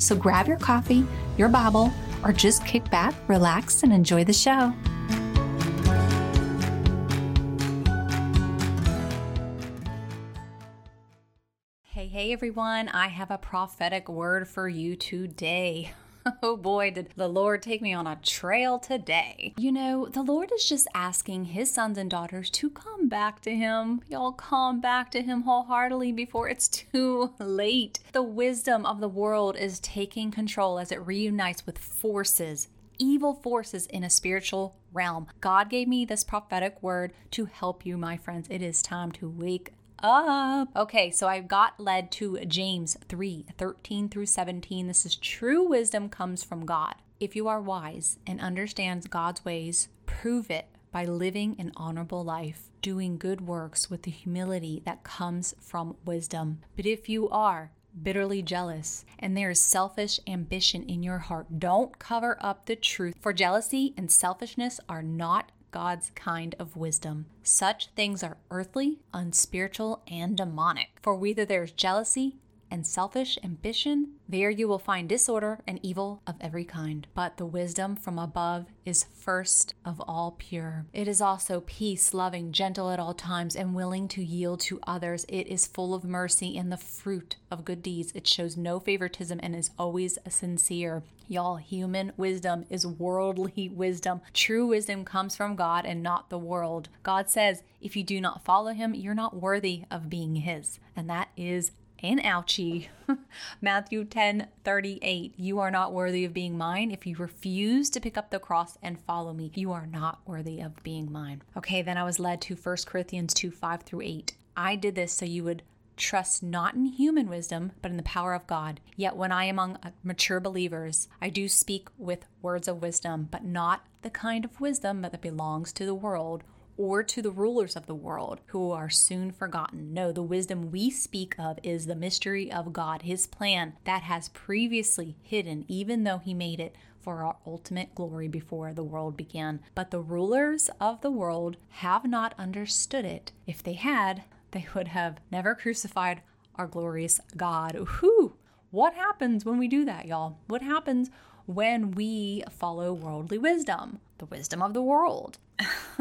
So grab your coffee, your Bible, or just kick back, relax, and enjoy the show. Hey, hey everyone, I have a prophetic word for you today. Oh boy, did the Lord take me on a trail today. You know, the Lord is just asking his sons and daughters to come back to him. Y'all come back to him wholeheartedly before it's too late. The wisdom of the world is taking control as it reunites with forces evil forces in a spiritual realm. God gave me this prophetic word to help you, my friends. It is time to wake up. Okay, so I got led to James 3 13 through 17. This is true wisdom comes from God. If you are wise and understands God's ways, prove it by living an honorable life, doing good works with the humility that comes from wisdom. But if you are bitterly jealous and there is selfish ambition in your heart, don't cover up the truth, for jealousy and selfishness are not God's kind of wisdom. Such things are earthly, unspiritual, and demonic. For whether there's jealousy and selfish ambition, there you will find disorder and evil of every kind. But the wisdom from above is first of all pure. It is also peace, loving, gentle at all times, and willing to yield to others. It is full of mercy and the fruit of good deeds. It shows no favoritism and is always sincere. Y'all, human wisdom is worldly wisdom. True wisdom comes from God and not the world. God says, if you do not follow him, you're not worthy of being his. And that is and ouchie. Matthew 10 38. You are not worthy of being mine. If you refuse to pick up the cross and follow me, you are not worthy of being mine. Okay, then I was led to 1 Corinthians 2 5 through 8. I did this so you would trust not in human wisdom, but in the power of God. Yet when I am among uh, mature believers, I do speak with words of wisdom, but not the kind of wisdom that belongs to the world or to the rulers of the world who are soon forgotten. No, the wisdom we speak of is the mystery of God, His plan that has previously hidden, even though He made it for our ultimate glory before the world began. But the rulers of the world have not understood it. If they had, they would have never crucified our glorious God. Whew! What happens when we do that, y'all? What happens when we follow worldly wisdom, the wisdom of the world?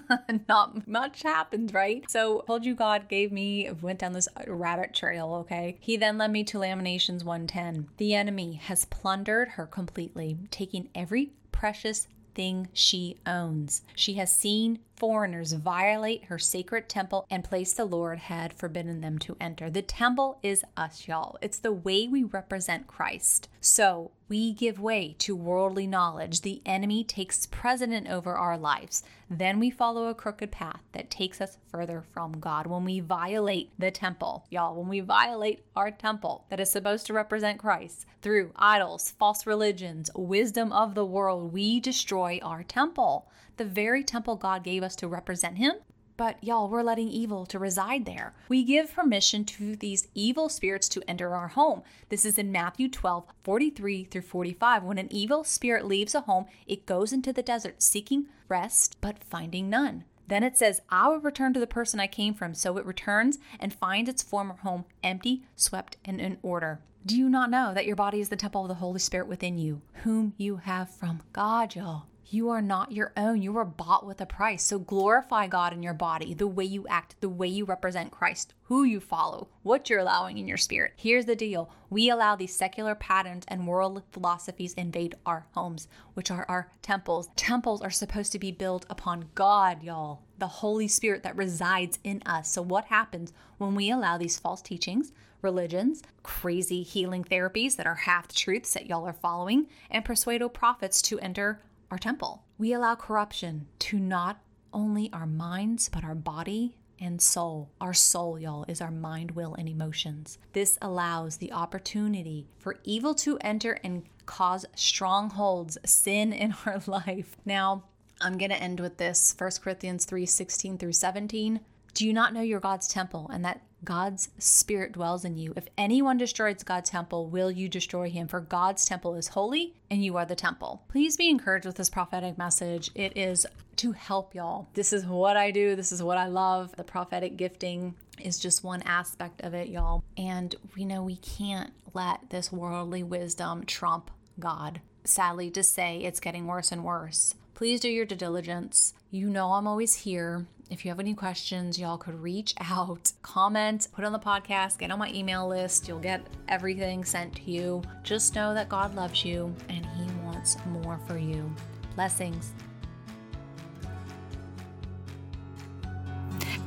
not much happens, right? So, told you God gave me, went down this rabbit trail, okay? He then led me to Lamentations 110. The enemy has plundered her completely, taking every precious thing she owns. She has seen foreigners violate her sacred temple and place the Lord had forbidden them to enter. The temple is us, y'all. It's the way we represent Christ. So we give way to worldly knowledge. The enemy takes precedent over our lives. Then we follow a crooked path that takes us further from God. When we violate the temple, y'all, when we violate our temple that is supposed to represent Christ through idols, false religions, wisdom of the world, we destroy our temple the very temple God gave us to represent Him. But y'all, we're letting evil to reside there. We give permission to these evil spirits to enter our home. This is in Matthew 12, 43 through 45. When an evil spirit leaves a home, it goes into the desert seeking rest, but finding none. Then it says, I will return to the person I came from. So it returns and finds its former home empty, swept, and in order. Do you not know that your body is the temple of the Holy Spirit within you, whom you have from God, y'all? You are not your own. You were bought with a price. So glorify God in your body, the way you act, the way you represent Christ, who you follow, what you're allowing in your spirit. Here's the deal we allow these secular patterns and world philosophies invade our homes, which are our temples. Temples are supposed to be built upon God, y'all, the Holy Spirit that resides in us. So, what happens when we allow these false teachings? religions, crazy healing therapies that are half truths that y'all are following, and persuado prophets to enter our temple. We allow corruption to not only our minds, but our body and soul. Our soul, y'all, is our mind, will, and emotions. This allows the opportunity for evil to enter and cause strongholds, sin in our life. Now, I'm going to end with this 1 Corinthians 3 16 through 17. Do you not know you're God's temple and that God's spirit dwells in you. If anyone destroys God's temple, will you destroy him? For God's temple is holy and you are the temple. Please be encouraged with this prophetic message. It is to help y'all. This is what I do, this is what I love. The prophetic gifting is just one aspect of it, y'all. And we know we can't let this worldly wisdom trump God. Sadly to say, it's getting worse and worse. Please do your due diligence. You know I'm always here. If you have any questions, y'all could reach out, comment, put on the podcast, get on my email list. You'll get everything sent to you. Just know that God loves you and He wants more for you. Blessings.